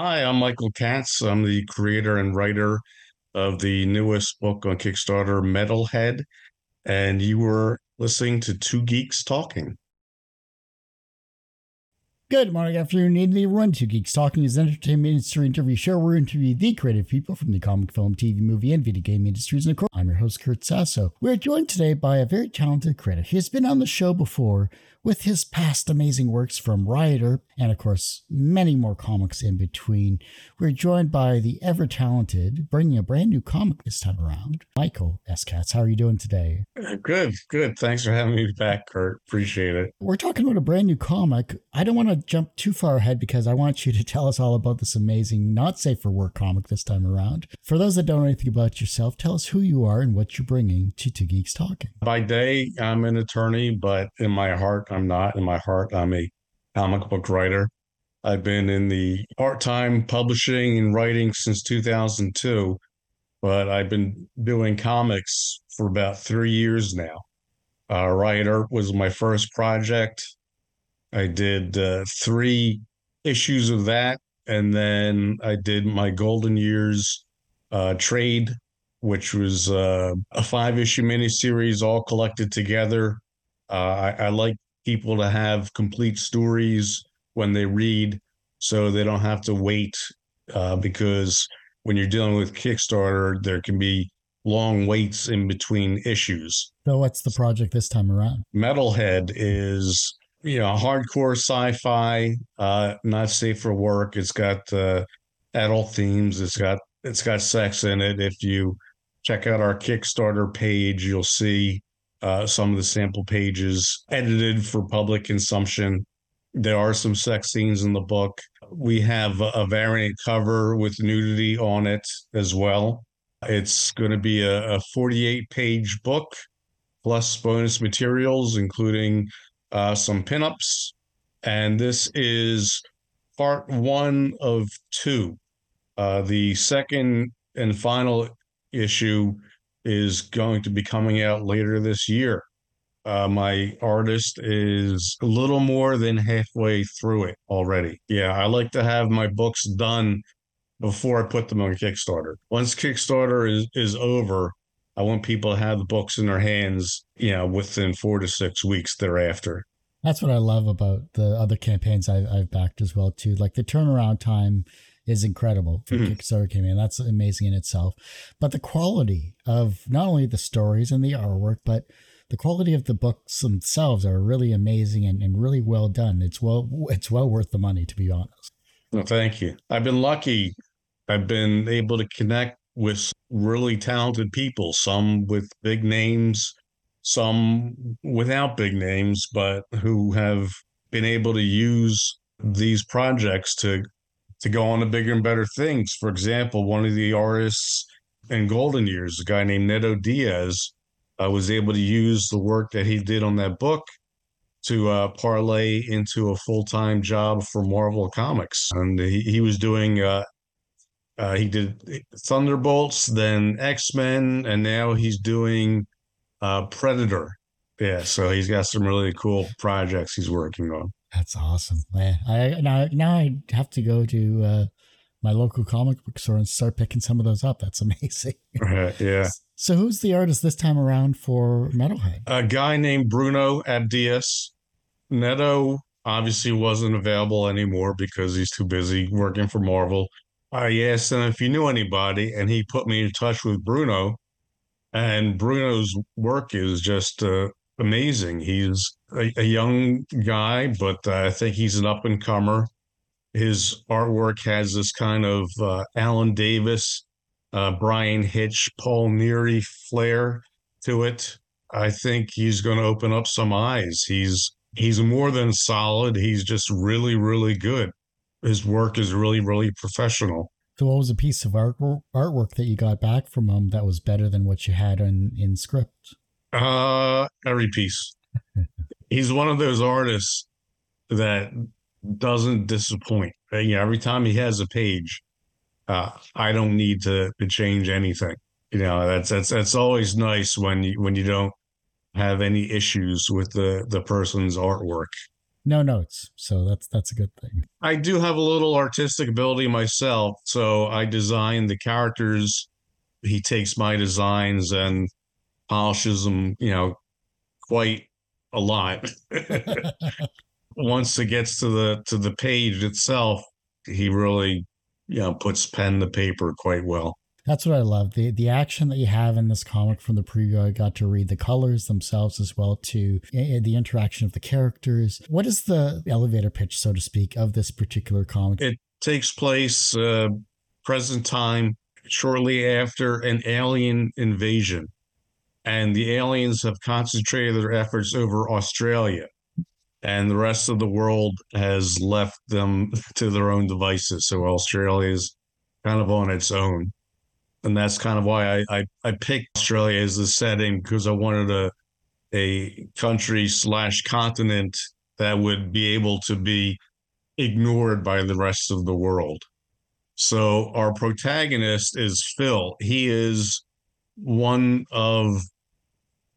Hi, I'm Michael Katz. I'm the creator and writer of the newest book on Kickstarter, Metalhead. And you were listening to Two Geeks Talking. Good morning, afternoon, evening, everyone. Two Geeks Talking is an entertainment industry interview show where we interview the creative people from the comic, film, TV, movie, and video game industries. And of course, I'm your host, Kurt Sasso. We're joined today by a very talented critic. He's been on the show before with his past amazing works from Riot Earp and, of course, many more comics in between. We're joined by the ever talented, bringing a brand new comic this time around, Michael S. Katz. How are you doing today? Uh, good, good. Thanks for having me back, Kurt. Appreciate it. We're talking about a brand new comic. I don't want to jump too far ahead because I want you to tell us all about this amazing, not safe for work comic this time around. For those that don't know anything about yourself, tell us who you are and what you're bringing to Two Geeks Talking. By day, I'm an attorney, but in my heart, I'm not. In my heart, I'm a comic book writer. I've been in the part time publishing and writing since 2002, but I've been doing comics for about three years now. Uh, Riot Earp was my first project. I did uh, three issues of that, and then I did my Golden Years uh, trade, which was uh, a five issue miniseries all collected together. Uh, I, I like people to have complete stories when they read, so they don't have to wait uh, because when you're dealing with Kickstarter, there can be long waits in between issues. So, what's the project this time around? Metalhead is you know hardcore sci-fi, uh, not safe for work. It's got uh, adult themes. It's got it's got sex in it. If you check out our Kickstarter page, you'll see uh, some of the sample pages edited for public consumption. There are some sex scenes in the book. We have a variant cover with nudity on it as well. It's going to be a, a 48 page book plus bonus materials, including uh, some pinups. And this is part one of two. Uh, the second and final issue is going to be coming out later this year. Uh, my artist is a little more than halfway through it already. Yeah, I like to have my books done before I put them on Kickstarter. Once Kickstarter is, is over, I want people to have the books in their hands, you know, within four to six weeks thereafter. That's what I love about the other campaigns I've, I've backed as well too. Like the turnaround time is incredible for mm-hmm. Kickstarter campaign. That's amazing in itself. But the quality of not only the stories and the artwork, but the quality of the books themselves are really amazing and, and really well done. It's well it's well worth the money to be honest. Well, thank you. I've been lucky. I've been able to connect with really talented people, some with big names, some without big names, but who have been able to use these projects to to go on to bigger and better things. For example, one of the artists in Golden Years, a guy named Netho Diaz, uh, was able to use the work that he did on that book to uh, parlay into a full time job for Marvel Comics. And he, he was doing, uh, uh, he did Thunderbolts, then X Men, and now he's doing uh, Predator. Yeah, so he's got some really cool projects he's working on. That's awesome, man. I now now I have to go to uh, my local comic book store and start picking some of those up. That's amazing. Right, yeah. So who's the artist this time around for Metalhead? A guy named Bruno Abdias. Netho obviously wasn't available anymore because he's too busy working for Marvel. I asked him if he knew anybody, and he put me in touch with Bruno. And Bruno's work is just uh, amazing. He's a, a young guy, but uh, I think he's an up and comer. His artwork has this kind of uh, Alan Davis, uh, Bryan Hitch, Paul Neary flair to it. I think he's going to open up some eyes. He's he's more than solid. He's just really, really good. His work is really, really professional. So, what was a piece of artwork artwork that you got back from him that was better than what you had in in script? Uh, every piece. He's one of those artists that doesn't disappoint. You know, every time he has a page, uh, I don't need to, to change anything. You know, that's that's that's always nice when you when you don't have any issues with the the person's artwork. No notes, so that's that's a good thing. I do have a little artistic ability myself, so I design the characters. He takes my designs and polishes them, you know, quite a lot. Once it gets to the to the page itself, he really, you know, puts pen to paper quite well. That's what I love. The the action that you have in this comic from the preview, I got to read the colors themselves as well to the interaction of the characters. What is the elevator pitch, so to speak, of this particular comic? It takes place uh, present time shortly after an alien invasion. And the aliens have concentrated their efforts over Australia. And the rest of the world has left them to their own devices. So Australia is kind of on its own and that's kind of why I, I, I picked Australia as the setting because I wanted a a country slash continent that would be able to be ignored by the rest of the world. So our protagonist is Phil. He is one of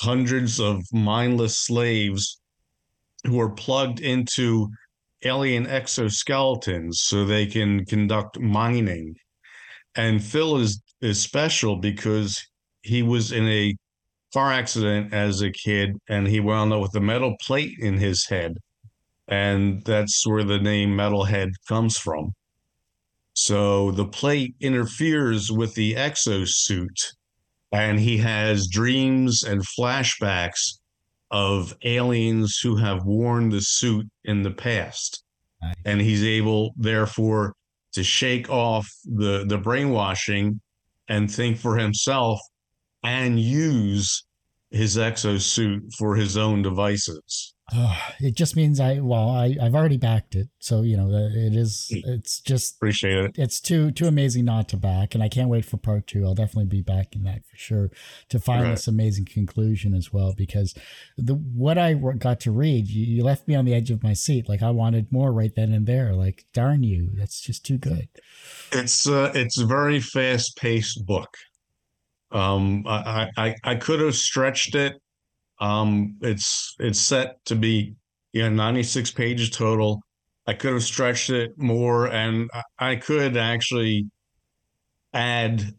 hundreds of mindless slaves who are plugged into alien exoskeletons so they can conduct mining. And Phil is is special because he was in a car accident as a kid and he wound up with a metal plate in his head. And that's where the name Metalhead comes from. So the plate interferes with the exosuit, and he has dreams and flashbacks of aliens who have worn the suit in the past. Nice. And he's able, therefore, to shake off the, the brainwashing and think for himself and use his exosuit for his own devices. Uh, it just means I well I I've already backed it, so you know it is hmm. it's just appreciate it. It's too too amazing not to back, and I can't wait for part two. I'll definitely be backing that for sure to find right. this amazing conclusion as well. Because the what I got to read, you, you left me on the edge of my seat. Like I wanted more right then and there. Like darn you, that's just too good. It's uh, it's a very fast paced book. Um, I, I I could have stretched it um, it's it's set to be you know 96 pages total. I could have stretched it more, and I could actually add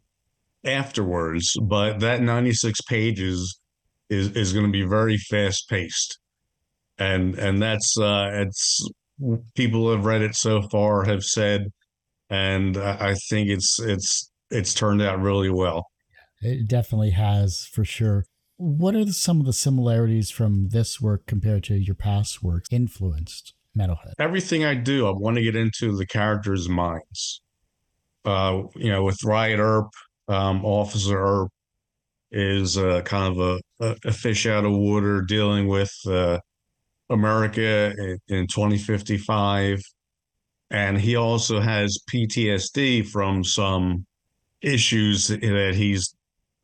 afterwards, but that 96 pages is is going to be very fast paced, and and that's uh, it's people have read it so far have said, and I think it's it's it's turned out really well. It definitely has for sure. What are the, some of the similarities from this work compared to your past works influenced Metalhead? Everything I do, I want to get into the characters' minds. Uh, you know, with Riot Earp, um, Officer Earp is uh, kind of a, a, fish out of water dealing with uh, America in, in 2055. And he also has PTSD from some issues that he's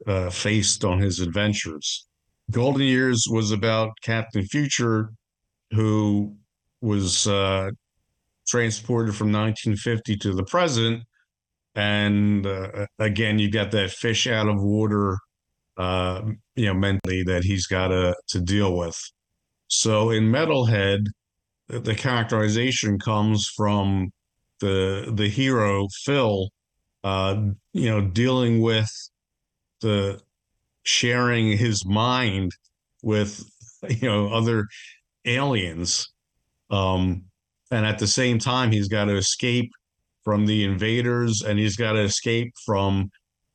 uh, faced on his adventures. Golden Years was about Captain Future, who was uh, transported from 1950 to the present. And uh, again, you got that fish out of water, uh, you know, mentally that he's got to to deal with. So in Metalhead, the characterization comes from the the hero Phil, uh, you know, dealing with the sharing his mind with you know other aliens. Um and at the same time he's got to escape from the invaders and he's got to escape from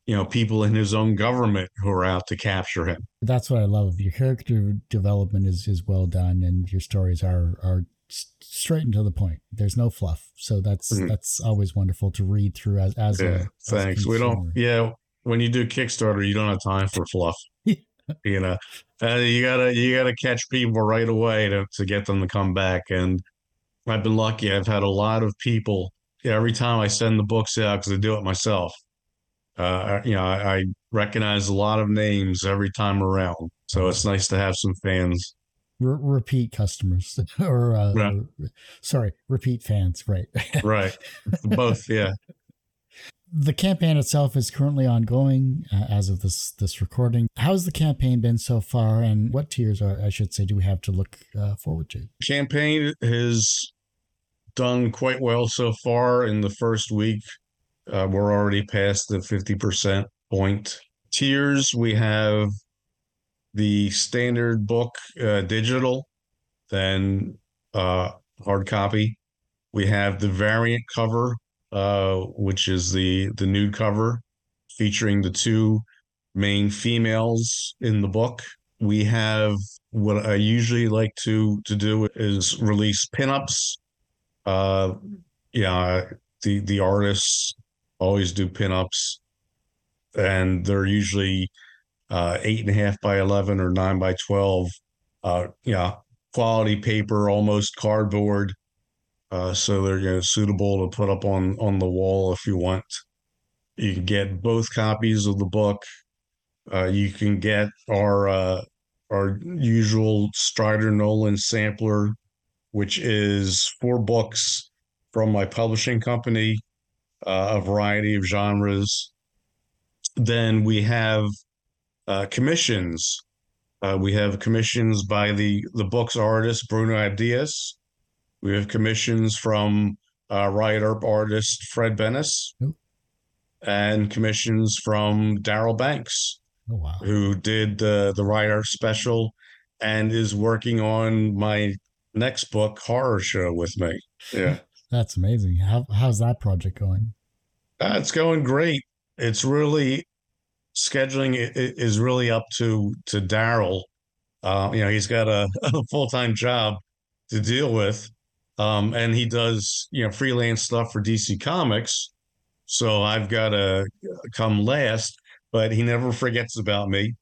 you know people in his own government who are out to capture him. That's what i love. Your character development is is well done and your stories are are straight and to the point. There's no fluff. So that's mm-hmm. that's always wonderful to read through as as yeah, a thanks. as a we don't yeah when you do Kickstarter, you don't have time for fluff. you know, uh, you gotta you gotta catch people right away to to get them to come back. And I've been lucky. I've had a lot of people. Every time I send the books out, because I do it myself. Uh, you know, I, I recognize a lot of names every time around. So it's nice to have some fans repeat customers or, uh, right. sorry repeat fans right right both yeah the campaign itself is currently ongoing uh, as of this this recording. How's the campaign been so far, and what tiers are I should say do we have to look uh, forward to? Campaign has done quite well so far. In the first week, uh, we're already past the fifty percent point. Tiers we have the standard book uh, digital, then uh, hard copy. We have the variant cover uh, which is the the nude cover featuring the two main females in the book. We have what I usually like to to do is release pinups. Uh, yeah, the the artists always do pinups, and they're usually uh, eight and a half by eleven or nine by twelve. Uh, yeah, quality paper, almost cardboard uh, so they're you know, suitable to put up on on the wall if you want. You can get both copies of the book. Uh, you can get our uh, our usual Strider Nolan sampler, which is four books from my publishing company, uh, a variety of genres. Then we have uh, commissions. Uh, we have commissions by the the book's artist Bruno Abdias we have commissions from uh, Riot Earp artist Fred Bennis and commissions from Darryl Banks, oh, wow. who did uh, the Riot Earp special and is working on my next book, Horror Show, with me. Yeah. That's amazing. How, how's that project going? Uh, it's going great. It's really scheduling is really up to to Darryl. Uh, you know, he's got a, a full time job to deal with, um, and he does, you know, freelance stuff for DC Comics. So I've got to come last, but he never forgets about me.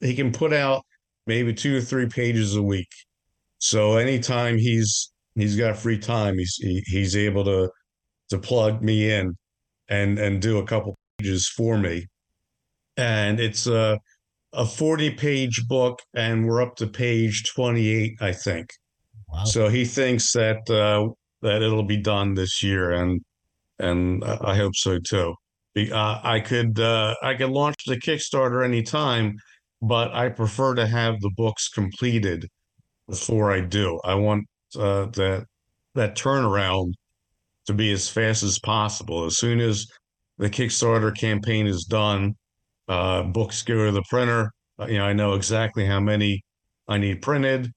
He can put out maybe two or three pages a week. So anytime he's he's got free time, he's he, he's able to to plug me in and and do a couple pages for me. And it's a a 40 page book and we're up to page 28, I think. Wow. So he thinks that uh, that it'll be done this year, and and I hope so too. Uh, I could uh, I could launch the Kickstarter anytime, but I prefer to have the books completed before I do. I want uh, that that turnaround to be as fast as possible. As soon as the Kickstarter campaign is done, uh, books go to the printer. Uh, you know, I know exactly how many I need printed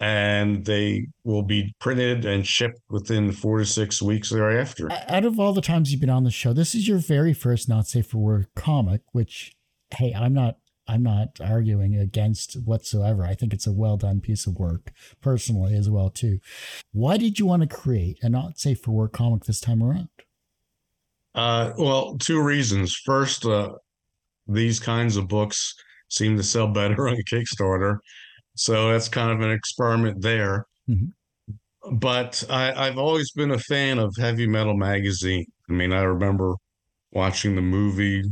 and they will be printed and shipped within four to six weeks thereafter. Out of all the times you've been on the show, this is your very first not safe for work comic, which hey, I'm not I'm not arguing against whatsoever. I think it's a well done piece of work personally as well too. Why did you want to create a not safe for work comic this time around? Uh, well, two reasons. First, uh, these kinds of books seem to sell better on Kickstarter. So that's kind of an experiment there. Mm-hmm. But I, have always been a fan of Heavy Metal Magazine. I mean, I remember watching the movie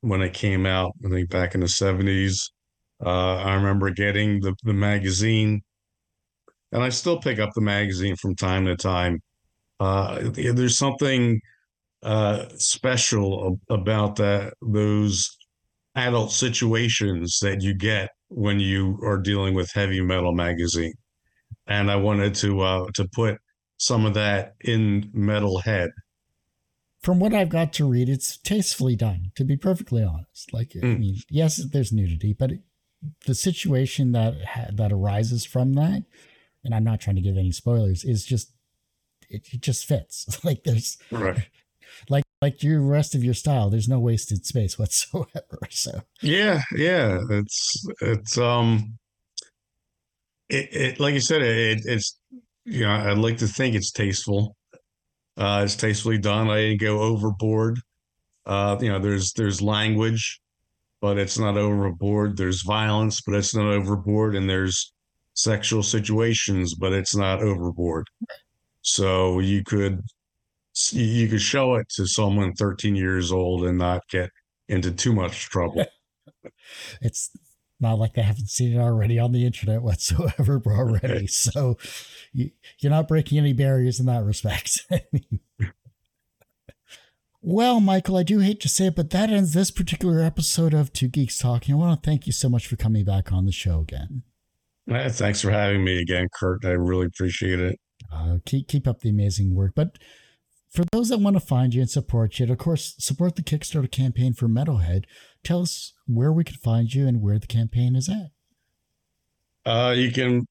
when it came out, I think back in the 70s. Uh, I remember getting the, the magazine, and I still pick up the magazine from time to time. Uh, there's something uh, special about that those adult situations that you get when you are dealing with heavy metal magazine. And I wanted to uh, to put some of that in Metalhead. From what I've got to read, it's tastefully done. To be perfectly honest, like mm. I mean, yes, there's nudity, but it, the situation that that arises from that, and I'm not trying to give any spoilers, is just it, it just fits. like there's right. like like your rest of your style there's no wasted space whatsoever so. Yeah yeah it's it's um it, it like you said it, it's you know i'd like to think it's tasteful. Uh it's tastefully done. I didn't go overboard. Uh you know there's there's language but it's not overboard. There's violence but it's not overboard and there's sexual situations but it's not overboard. So you could you could show it to someone 13 years old and not get into too much trouble. it's not like they haven't seen it already on the internet whatsoever already. So you, are not breaking any barriers in that respect. Well, Michael, I do hate to say it, but that ends this particular episode of Two Geeks Talking. I want to thank you so much for coming back on the show again. Thanks for having me again, Kurt. I really appreciate it. Uh, keep keep up the amazing work. But for those that want to find you and support you, of course, support the Kickstarter campaign for Metalhead, tell us where we can find you and where the campaign is at. Uh, you can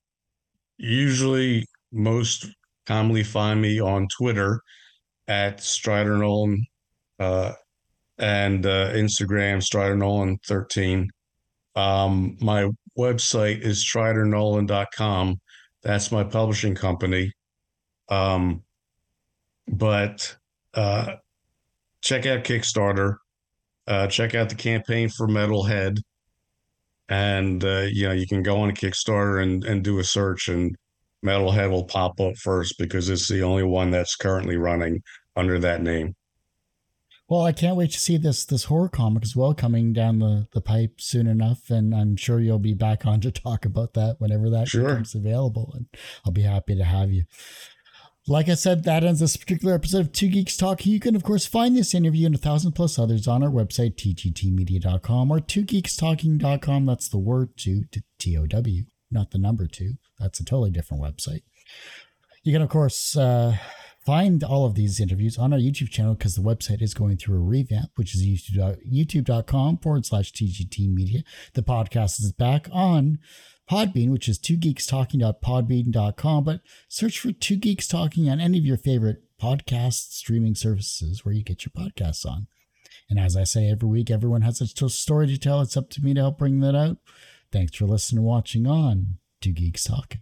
usually most commonly find me on Twitter at Strider Nolan uh, and uh, Instagram Strider Nolan 13. Um, my website is stridernolan.com. That's my publishing company. Um, but uh, check out Kickstarter. Uh, check out the campaign for Metalhead, and uh, you know you can go on Kickstarter and and do a search, and Metalhead will pop up first because it's the only one that's currently running under that name. Well, I can't wait to see this this horror comic as well coming down the, the pipe soon enough, and I'm sure you'll be back on to talk about that whenever that sure. becomes available, and I'll be happy to have you. Like I said, that ends this particular episode of Two Geeks Talk. You can, of course, find this interview and a thousand plus others on our website, tgtmedia.com or twogeekstalking.com. That's the word two, T O W, not the number two. That's a totally different website. You can, of course, uh, find all of these interviews on our YouTube channel because the website is going through a revamp, which is YouTube, youtube.com forward slash TGT media. The podcast is back on Podbean, which is two geeks talking.podbean.com, but search for two geeks talking on any of your favorite podcast streaming services where you get your podcasts on. And as I say every week, everyone has a story to tell. It's up to me to help bring that out. Thanks for listening and watching on Two Geeks Talking.